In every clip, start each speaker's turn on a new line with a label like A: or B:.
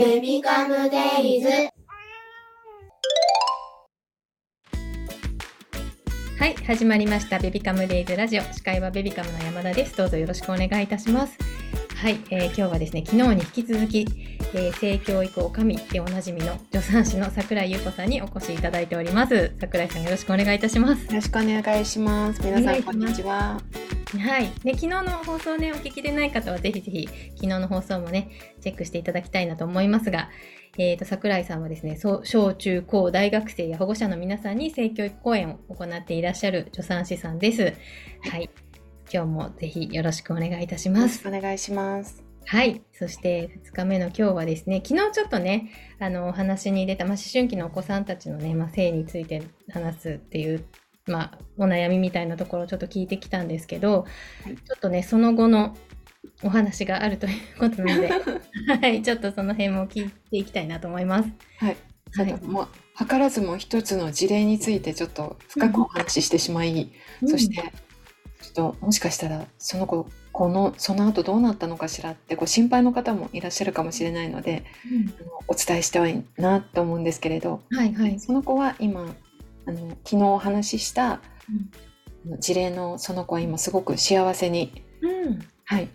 A: ベビカムデイズ
B: はい、始まりました。ベビカムデイズラジオ。司会はベビカムの山田です。どうぞよろしくお願いいたします。はい、えー今日はですね、昨日に引き続き、えー性教育おかみでおなじみの助産師の桜井優子さんにお越しいただいております。桜井さんよろしくお願いいたします。
C: よろしくお願いします。皆さんこんにちは。
B: はい、で昨日の放送ねお聞きでない方はぜひぜひ昨日の放送もねチェックしていただきたいなと思いますが、えー、と桜井さんはですね小中高大学生や保護者の皆さんに性教育講演を行っていらっしゃる助産師さんです。はい、今日もぜひよろしくお願いいたし
C: よ
B: ます。
C: お願いします。
B: はい。そして2日目の今日はですね、昨日ちょっとね、あの、お話に出た、まあ、思春期のお子さんたちのね、まあ、性について話すっていう、まあ、お悩みみたいなところをちょっと聞いてきたんですけど、
C: はい
B: ちょっとね、その後のお話があるということなので、はい、ちょっとその辺も聞いていきたいなと思います。
C: はい。
B: はい
C: もう図らずも一つの事例についてちょっと深くお話ししてしまい、そしてちょっともしかしたらその子このその後どうなったのかしらってご心配の方もいらっしゃるかもしれないので、あのお伝えしてはいいなと思うんですけれど、
B: うん、はい、はい。
C: その子は今あの昨日お話ししたあの事例のその子は今すごく幸せに、
B: うん。
C: はい、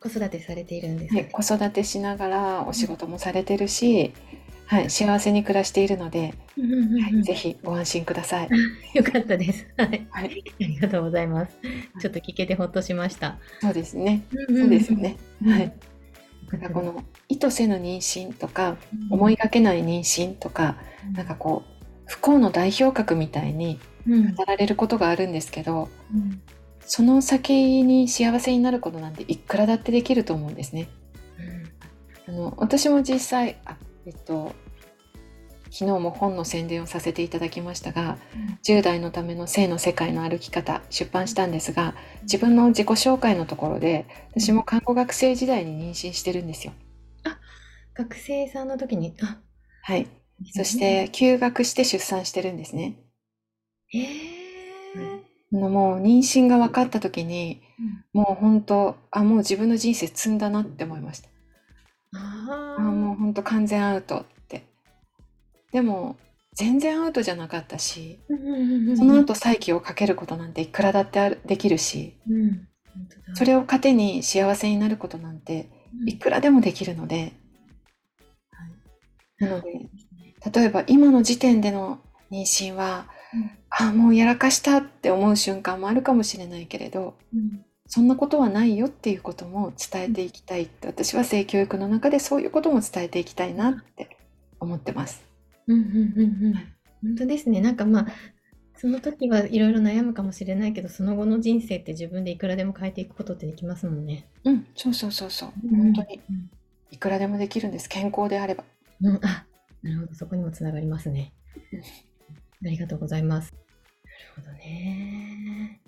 B: 子育てされているんです
C: はい、
B: ね。
C: 子育てしながらお仕事もされてるし、はい、幸せに暮らしているので、
B: うんうんうん
C: はい、ぜひご安心ください。
B: よかったです。はい。
C: はい、
B: ありがとうございます。ちょっと聞けてほっとしました。
C: そうですね。
B: そ
C: そうですよ。ね。
B: うん
C: はい。だからこの意図せぬ妊娠とか、思いがけない妊娠とか、なんかこう不幸の代表格みたいに
B: うん、
C: 語られることがあるんですけど、
B: うん
C: その先に幸せになることなんていくらだってできると思うんですね。あの私も実際あ、えっと、昨日も本の宣伝をさせていただきましたが10代のための性の世界の歩き方出版したんですが自分の自己紹介のところで私も看護学生時代に妊娠してるんですよ。
B: 学生さんの時に、あ、
C: はい、そし、て休学して出産してるんですね。
B: へえ
C: あのもう妊娠が分かった時にもう本当あもう自分の人生積んだなって思いました。
B: あ
C: あもう本当完全アウト。でも全然アウトじゃなかったし
B: うん、
C: その後再起をかけることなんていくらだってあるできるし
B: うん、
C: それを糧に幸せになることなんていくらでもできるので、なので例えば今の時点での妊娠は、あもうやらかしたって思う瞬間もあるかもしれないけれど
B: うん。
C: そんなことはないよっていうことも伝えていきたい。って私は性教育の中でそういうことも伝えていきたいなって思ってます。
B: うんうんうんうん本当ですね。なんかまあ、その時はいろいろ悩むかもしれないけど、その後の人生って自分でいくらでも変えていくことってできますもんね。
C: うん、そうそうそうそう、本当に
B: うん。
C: いくらでもできるんです。健康であれば。
B: うん、あ、なるほど、そこにもつながりますね。ありがとうございます。なるほどね。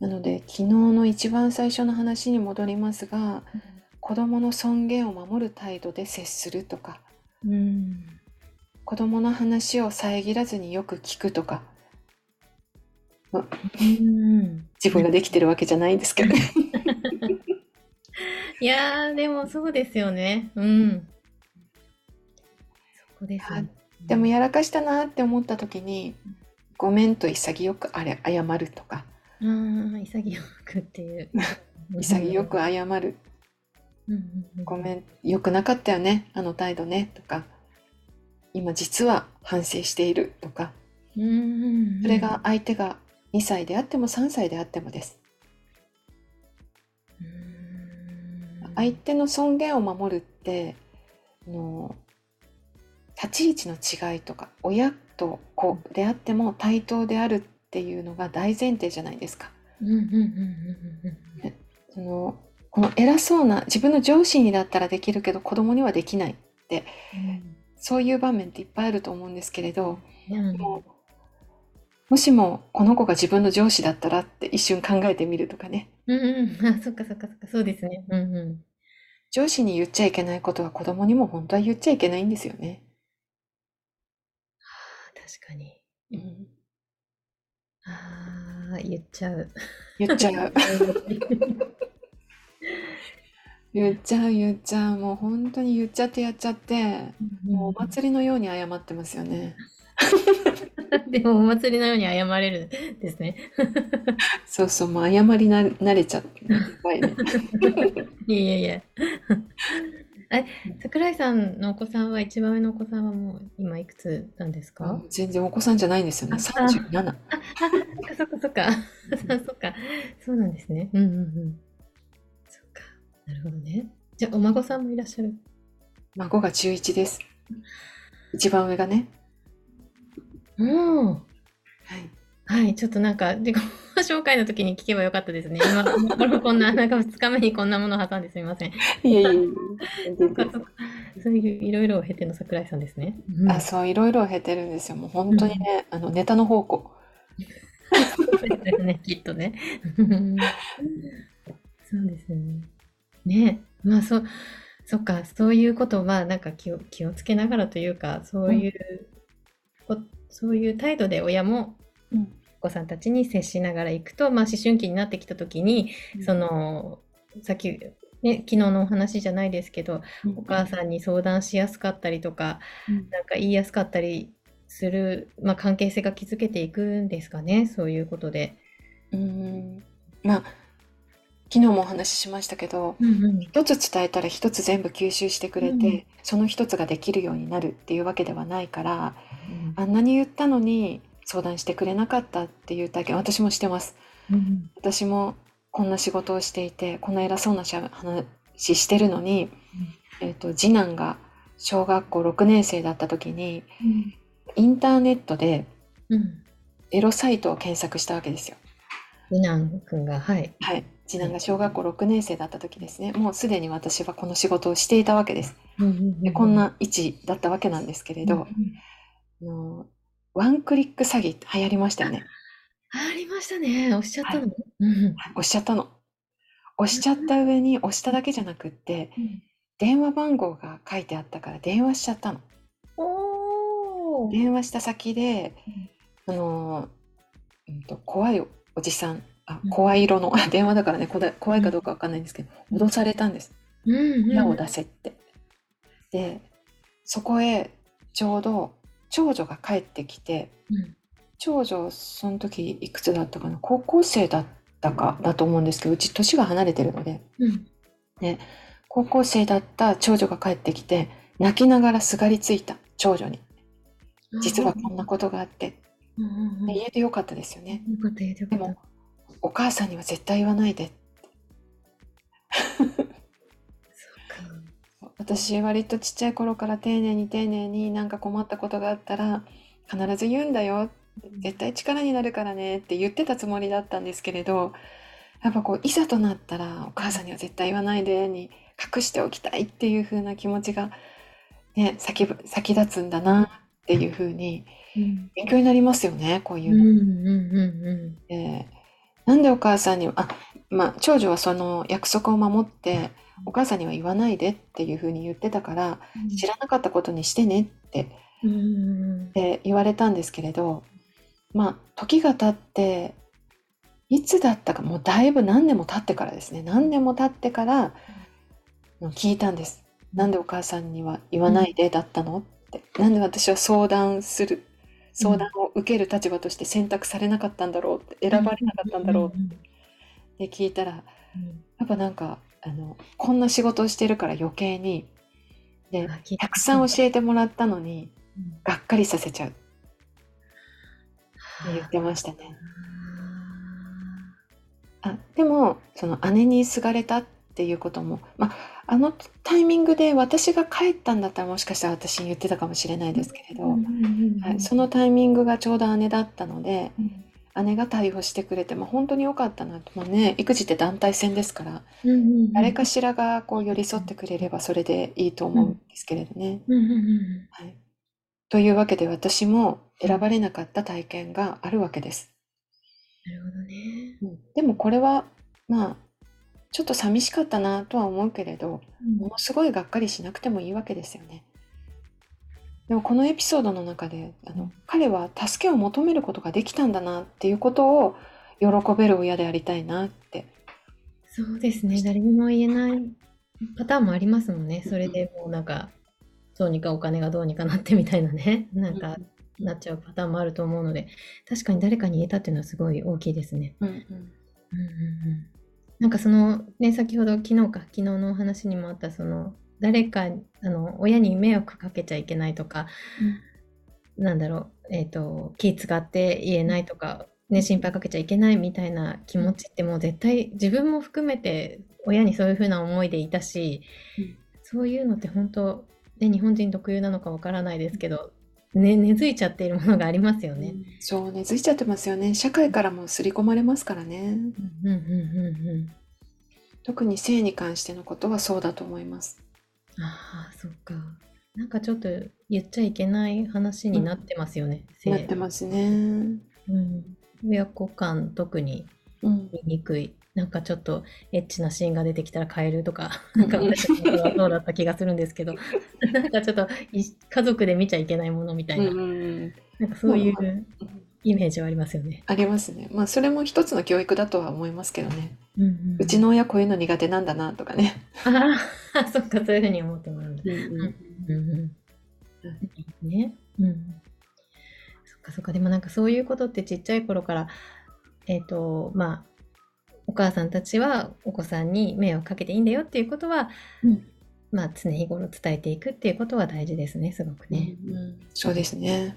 C: なので昨日の一番最初の話に戻りますが、子供の尊厳を守る態度で接するとか、
B: うん。
C: 子供の話を遮らずによく聞くとか、
B: うん。
C: 自分ができてるわけじゃないんですけど、
B: いやー、でもそうですよね。うん。そこですね。
C: でもやらかしたなって思った時に、ごめんと潔くあれ謝るとか、
B: ああ、潔くっていう。
C: 潔く謝る、
B: うんうんうん
C: ごめん、良くなかったよね、あの態度ね、とか、今実は反省しているとか、
B: うんうんうん
C: それが相手が2歳であっても3歳であってもです。
B: うん
C: 相手の尊厳を守るってあの立ち位置の違いとか親と子であっても対等であるっていうのが大前提じゃないですか。
B: うんうんうんうんうん
C: そのこの偉そうな自分の上司にだったらできるけど子供にはできないそういう場面っていっぱいあると思うんですけれど
B: うん。
C: もうもしもこの子が自分の上司だったらって一瞬考えてみるとかね。
B: うんうん。あそっかそっかそっか。そうですね。うんうん。
C: 上司に言っちゃいけないことは子供にも本当は言っちゃいけないんですよね。
B: 確かに。
C: うん。
B: ああ言っちゃう。
C: 言っちゃう。言っちゃう言っちゃうもう本当に言っちゃってやっちゃってもうお祭りのように謝ってますよね。
B: でもお祭りのように謝れるんですね。
C: そうそうもう謝りな慣れちゃっていね。
B: いやいや。え、桜井さんのお子さんは、一番上のお子さんはもう今いくつなんですか？
C: 全然お子さんじゃないんですよね。
B: あ
C: 37。
B: あ、そっかそっか そっか。そっか。そうなんですね。うんうんうん。なるほどね。じゃあ、お孫さんもいらっしゃる。
C: 孫が11です。一番上がね。
B: うん。
C: はい。
B: はい、ちょっとなんか、自己紹介の時に聞けばよかったですね。今、このこんな、なんか2日目にこんなものを挟んですみません。
C: いえいえ。
B: そっかそっかそういういろいろを経ての桜井さんですね。うん
C: あ、そう、いろいろ経てるんですよ。もう本当にね、あの、ネタの宝庫。
B: そうですね、きっとね。そうですね。ね。まあそう、そっか、そういうことはなんか気を気をつけながらというか、そういう、こそういう態度で親も
C: うん。
B: お子さんたちに接しながらいくと、まあ、思春期になってきた時に、そのさっき、ね、昨日のお話じゃないですけど、お母さんに相談しやすかったりとか、
C: うん。
B: なんか言いやすかったりする、まあ、関係性が築けていくんですかね、そういうことで。
C: うーん。まあ昨日もお話ししましたけど
B: うんうん。
C: 一つ伝えたら一つ全部吸収してくれて、
B: うん
C: その一つができるようになるっていうわけではないからあんなに言ったのに相談してくれなかったっていう体験私もしてます。
B: うん
C: 私もこんな仕事をしていてこんな偉そうな話してるのに、えー、と次男が小学校6年生だった時にインターネットで
B: うん。
C: エロサイトを検索したわけですよ。
B: 次男くんが、はい。
C: はい、次男が小学校6年生だった時ですねもうすでに私はこの仕事をしていたわけです。でこんな位置だったわけなんですけれど、あのワンクリック詐欺流行りましたよね。
B: ありましたね。おっしゃったの？うん
C: 押しちゃったの。押しちゃった上に押しただけじゃなくって電話番号が書いてあったから電話しちゃったの。電話した先で、あのうんと怖いおじさんあ
B: うん。
C: 怖い色の、あ電話だからねこだ怖いかどうかわかんないんですけど脅されたんです。
B: うんうん。
C: 矢を出せって。でそこへちょうど長女が帰ってきて
B: うん。
C: 長女その時いくつだったかな高校生だったかだと思うんですけどうち年が離れてるので。
B: うん。
C: 高校生だった長女が帰ってきて泣きながらすがりついた長女に。実はこんなことがあって。
B: うんうんうん
C: で言えてよかったですよね。
B: よかった、よかった。
C: でもお母さんには絶対言わないで。私割とちっちゃい頃から丁寧に丁寧になんか困ったことがあったら必ず言うんだよ。絶対力になるからねって言ってたつもりだったんですけれどやっぱこういざとなったらお母さんには絶対言わないでに隠しておきたいっていう風な気持ちがね先ぶ先立つんだなっていう風に
B: うん。
C: 勉強になりますよねこういう
B: うん
C: の。
B: うんうん。
C: でなんでお母さんにはあまあ長女はその約束を守ってお母さんには言わないでっていう風に言ってたから
B: うん。
C: 知らなかったことにしてねって
B: うん。うん
C: で言われたんですけれどまあ時が経っていつだったかもうだいぶ何年も経ってからですね。何年も経ってからうん聞いたんです。なんでお母さんには言わないでだったの？って。なんで私は相談する相談を受ける立場として選択されなかったんだろうって選ばれなかったんだろうって聞いたら
B: うん。
C: やっぱなんかあのこんな仕事をしてるから余計にで
B: た。
C: たくさん教えてもらったのに
B: うん。
C: がっかりさせちゃう。って言ってましたね。あでもその姉にすがれたっていうことも、まあ、あのタイミングで私が帰ったんだったらもしかしたら私に言ってたかもしれないですけれど、はい、そのタイミングがちょうど姉だったので姉が対応してくれて、まあ、本当に良かったなと、もうね、育児って団体戦ですから誰かしらがこう寄り添ってくれればそれでいいと思うんですけれどね。
B: うんうんうん。
C: はい、というわけで私も選ばれなかった体験があるわけです。
B: なるほどね。
C: うん。でもこれはまあちょっと寂しかったなとは思うけれどものすごいがっかりしなくてもいいわけですよね。でもこのエピソードの中であの彼は助けを求めることができたんだなっていうことを喜べる親でありたいなって。
B: そうですね。誰にも言えないパターンもありますもんね。それでもうなんか、どうにかお金がどうにかなってみたいなね、なんか、なっちゃうパターンもあると思うので、確かに誰かに言えたっていうのはすごい大きいですね。
C: うんうん
B: うんうんうんなんかそのね先ほど昨日か昨日のお話にもあったその誰かあの親に迷惑かけちゃいけないとか、なんだろう、えー、と気使って言えないとか、ね、心配かけちゃいけないみたいな気持ちってもう絶対自分も含めて親にそういう風な思いでいたし、
C: うん。
B: そういうのって本当、ね、日本人特有なのかわからないですけど、ね、根付いちゃっているものがありますよね。
C: そう根付いちゃってますよね社会からも刷り込まれますからね
B: うんうんうんうん
C: 特に性に関してのことはそうだと思います
B: ああ、そっか。なんかちょっと言っちゃいけない話になってますよね。性
C: なってますね
B: うん。親子間特に
C: うん
B: 言いにくい。なんかちょっとエッチなシーンが出てきたら変えるとか、なんか私はそうだった気がするんですけど、なんかちょっとい家族で見ちゃいけないものみたいな、
C: うんうんうん
B: なんかそういうイメージはありますよね。
C: ありますねまあそれも一つの教育だとは思いますけどね
B: うんうん
C: うちの親こういうの苦手なんだなとかね
B: ああ、そっか、そういうふうに思ってもらうんだ。ね。うん。そっかそっか。でもなんかそういうことってちっちゃい頃から、えっ、と、まあ、お母さんたちはお子さんに迷惑かけていいんだよっていうことは、
C: うん。
B: まあ常日頃伝えていくっていうことは大事ですね、すごくね。
C: うんうん。そうですね。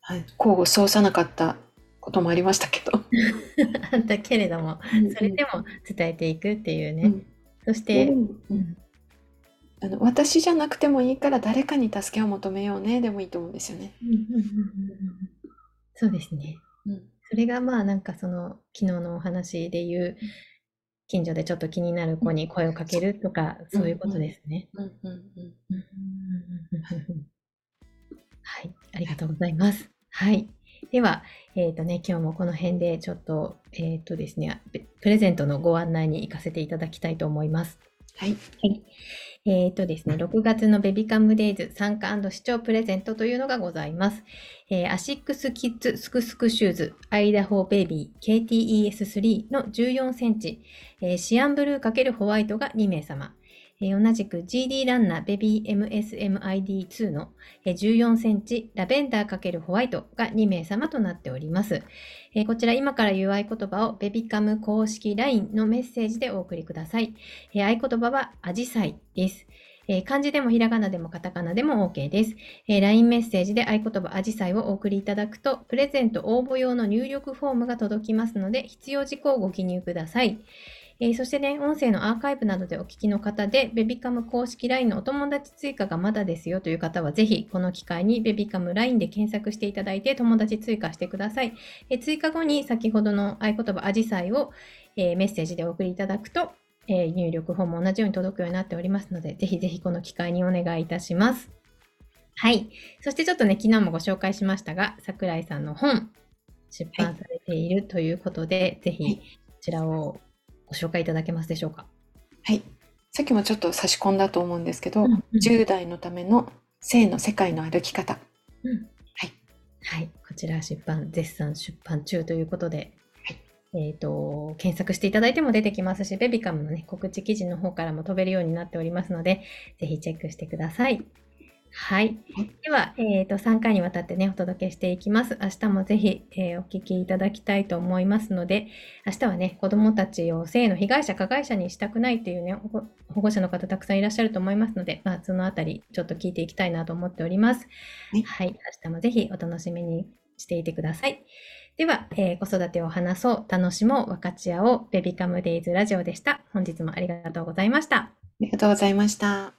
C: はい。交互操さなかったこともありましたけど。
B: だけれども、それでも伝えていくっていうね。
C: うん。
B: そして、
C: うんあの私じゃなくてもいいから誰かに助けを求めようねでもいいと思うんですよね。
B: うんうんうんうんうん。そうですね。
C: うん
B: それがまあなんかその昨日のお話で言う近所でちょっと気になる子に声をかけるとかそういうことですね。はい、ありがとうございます。はい。では、えっ、とね、今日もこの辺でちょっと、えっ、とですね、ププレゼントのご案内に行かせていただきたいと思います。
C: はい。
B: はい。えっ、とですね、6月のベビカムデイズ参加視聴プレゼントというのがございます。えーアシックスキッズスクスクシューズアイダホーベイビー KTES3 の14センチ、えーシアンブルー×ホワイトが2名様。同じく GD ランナーベビー MSMID2 のえー14センチラベンダー×ホワイトが2名様となっております。こちら今から言う合言葉をベビカム公式 LINE のメッセージでお送りください。合言葉はアジサイです。漢字でもひらがなでもカタカナでも OK です。LINE メッセージで合言葉アジサイをお送りいただくと、プレゼント応募用の入力フォームが届きますので、必要事項をご記入ください。えーそしてね、音声のアーカイブなどでお聞きの方で、ベビカム公式 LINE のお友達追加がまだですよという方は、ぜひこの機会にベビカム LINE で検索していただいて、友達追加してください。えー追加後に先ほどの合言葉アジサイを、えーメッセージでお送りいただくと、えー入力フォームも同じように届くようになっておりますので、ぜひぜひこの機会にお願いいたします。はい。そしてちょっとね、昨日もご紹介しましたが、桜井さんの本、出版されているということで、ぜひこちらをご紹介いただけますでしょうか？
C: はい。さっきもちょっと差し込んだと思うんですけど、
B: うんうん
C: 10代のための性の世界の歩き方。
B: はい。こちら出版、絶賛出版中ということで、
C: は
B: えっ、と、検索していただいても出てきますし、ベビカムのね、告知記事の方からも飛べるようになっておりますので、ぜひチェックしてください。はい
C: はい。
B: では、えっ、と、3回にわたってね、お届けしていきます。明日もぜひ、えーお聞きいただきたいと思いますので、明日はね、子供たちを性の被害者、加害者にしたくないっていうね、保保護者の方たくさんいらっしゃると思いますので、まあ、そのあたり、ちょっと聞いていきたいなと思っております。
C: はい
B: はい。明日もぜひお楽しみにしていてください。では、えー子育てを話そう、楽しもう、分かち合おう、ベビカムデイズラジオでした。本日もありがとうございました。
C: ありがとうございました。